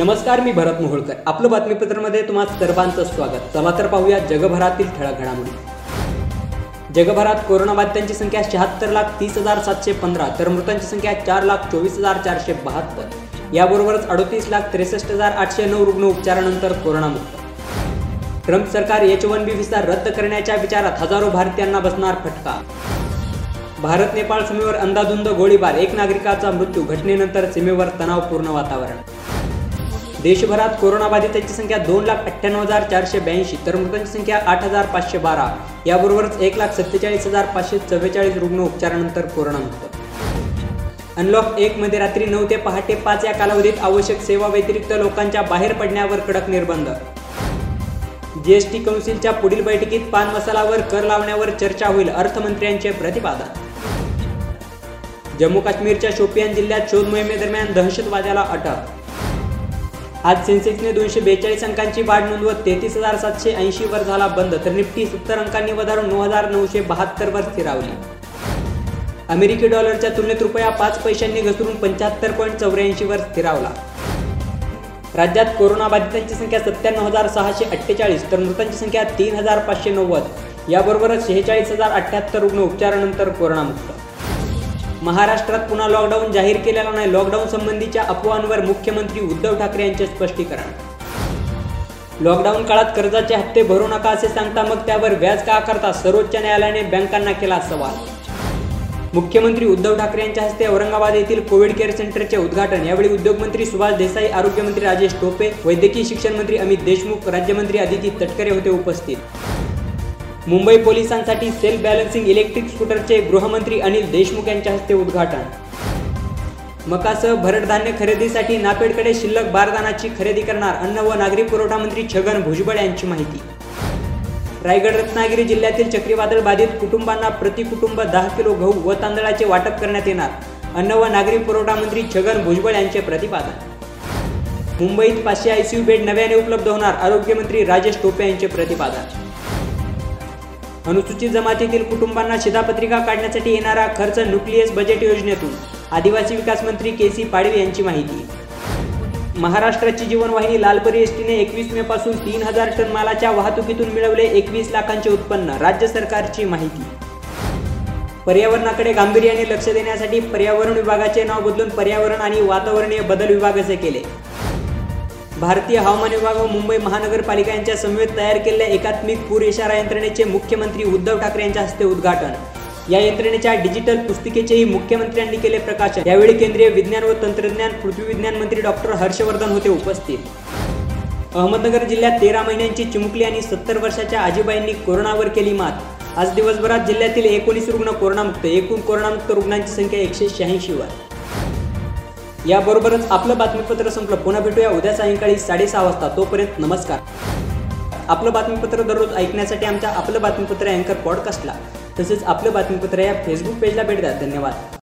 नमस्कार मी भरत मोहोळकर. आपलं बातमीपत्रामध्ये तुम्हा सर्वांचं स्वागत. चला तर पाहूया जगभरातील ठळक घडामोडी जगभरात कोरोनाबाधितांची संख्या शहात्तर लाख तीस हजार सातशे पंधरा तर मृतांची संख्या चार लाख चोवीस हजार चारशे बहात्तर. याबरोबरच अडतीस लाख त्रेसष्ट हजार आठशे नऊ रुग्ण उपचारानंतर कोरोनामुक्त. ट्रम्प सरकार एच वन बी व्हिसा रद्द करण्याच्या विचारात हजारो भारतीयांना बसणार फटका. भारत नेपाळ सीमेवर अंदाधुंद गोळीबार एक नागरिकाचा मृत्यू घटनेनंतर सीमेवर तणावपूर्ण वातावरण. देशभरात कोरोनाबाधितांची संख्या दोन लाख अठ्ठ्याण्णव हजार चारशे ब्याऐंशी तर मृतांची संख्या आठ हजार पाचशे बारा. याबरोबरच एक लाख सत्तेचाळीस हजार पाचशे चव्वेचाळीस रुग्ण उपचारानंतर कोरोनामुक्त. अनलॉक एक मध्ये रात्री नऊ ते पहाटे पाच या कालावधीत आवश्यक सेवा व्यतिरिक्त लोकांच्या बाहेर पडण्यावर कडक निर्बंध. जीएसटी कौन्सिलच्या पुढील बैठकीत पान मसालावर कर लावण्यावर चर्चा होईल अर्थमंत्र्यांचे प्रतिपादन. जम्मू काश्मीरच्या शोपियान जिल्ह्यात शोध मोहिमेदरम्यान दहशतवाद्याला अटक. आज सेन्सेक्सने दोनशे बेचाळीस अंकांची वाढ नोंदवत तेहतीस हजार सातशे ऐंशी वर झाला बंद तर निफ्टी सत्तर अंकांनी वधारून नऊ हजार नऊशे बहात्तर वर स्थिरावली. अमेरिकी डॉलरच्या तुलनेत रुपया पाच पैशांनी घसरून पंच्याहत्तर पॉईंट चौऱ्याऐंशी वर स्थिरावला. राज्यात कोरोनाबाधितांची संख्या सत्त्याण्णव हजार सहाशे अठ्ठेचाळीस तर मृतांची संख्या तीन हजार पाचशे नव्वद. याबरोबरच शेहेचाळीस हजार अठ्ठ्याहत्तर रुग्ण उपचारानंतर कोरोनामुक्त. महाराष्ट्रात पुन्हा लॉकडाऊन जाहीर केलेला नाही. लॉकडाऊन संबंधीच्या अफवांवर मुख्यमंत्री उद्धव ठाकरे यांचे स्पष्टीकरण. लॉकडाऊन काळात कर्जाचे हप्ते भरू नका असे सांगता मग त्यावर व्याज का करता? सर्वोच्च न्यायालयाने बँकांना केला सवाल. मुख्यमंत्री उद्धव ठाकरे यांच्या हस्ते औरंगाबाद येथील कोविड केअर सेंटरचे उद्घाटन. यावेळी उद्योगमंत्री सुभाष देसाई आरोग्यमंत्री राजेश टोपे वैद्यकीय शिक्षण मंत्री अमित देशमुख राज्यमंत्री आदिती तटकरे होते उपस्थित. मुंबई पोलिसांसाठी सेल्फ बॅलन्सिंग इलेक्ट्रिक स्कूटरचे गृहमंत्री अनिल देशमुख यांच्या हस्ते उद्घाटन. मकासह भरडधान्य खरेदीसाठी नापेडकडे शिल्लक बारदानाची खरेदी करणार अन्न व नागरी पुरवठा मंत्री छगन भुजबळ यांची माहिती. रायगड रत्नागिरी जिल्ह्यातील चक्रीवादळ बाधित कुटुंबांना प्रति कुटुंब दहा किलो गहू व तांदळाचे वाटप करण्यात येणार. अन्न व नागरी पुरवठा मंत्री छगन भुजबळ यांचे प्रतिपादन. मुंबईत पाचशे आयसीयू बेड नव्याने उपलब्ध होणार आरोग्यमंत्री राजेश टोपे यांचे प्रतिपादन. अनुसूचित जमातीतील कुटुंबांना शिधापत्रिका काढण्यासाठी येणारा खर्च न्यूक्लियस बजेट योजनेतून. आदिवासी विकास मंत्री के सी पाडवी यांची माहिती. महाराष्ट्राची जीवनवाहिनी लालपरी एसटीने एकवीस मे पासून तीन हजार टन मालाच्या वाहतुकीतून मिळवले एकवीस लाखांचे उत्पन्न राज्य सरकारची माहिती. पर्यावरणाकडे गांभीर्याने लक्ष देण्यासाठी पर्यावरण विभागाचे नाव बदलून पर्यावरण आणि वातावरणीय बदल विभाग असे केले. भारतीय हवामान विभाग व मुंबई महानगरपालिका यांच्या समवेत तयार केलेल्या एकात्मिक पूर इशारा यंत्रणेचे मुख्यमंत्री उद्धव ठाकरे यांच्या हस्ते उद्घाटन. या यंत्रणेच्या डिजिटल पुस्तिकेचेही मुख्यमंत्र्यांनी केले प्रकाशन. यावेळी केंद्रीय विज्ञान व तंत्रज्ञान पृथ्वी विज्ञान मंत्री डॉक्टर हर्षवर्धन होते उपस्थित. अहमदनगर जिल्ह्यात तेरा महिन्यांची चिमुकली आणि सत्तर वर्षाच्या आजीबाईंनी कोरोनावर केली मात. आज दिवसभरात जिल्ह्यातील एकोणीस रुग्ण कोरोनामुक्त एकूण कोरोनामुक्त रुग्णांची संख्या एकशे शहाऐंशी वर. याबरोबरच आपलं बातमीपत्र संपलं. पुन्हा भेटूया उद्या सायंकाळी साडेसहा वाजता. तोपर्यंत नमस्कार. आपलं बातमीपत्र दररोज ऐकण्यासाठी आमच्या आपलं बातमीपत्र अँकर पॉडकास्टला तसेच आपलं बातमीपत्र या फेसबुक पेजला भेट द्या. धन्यवाद.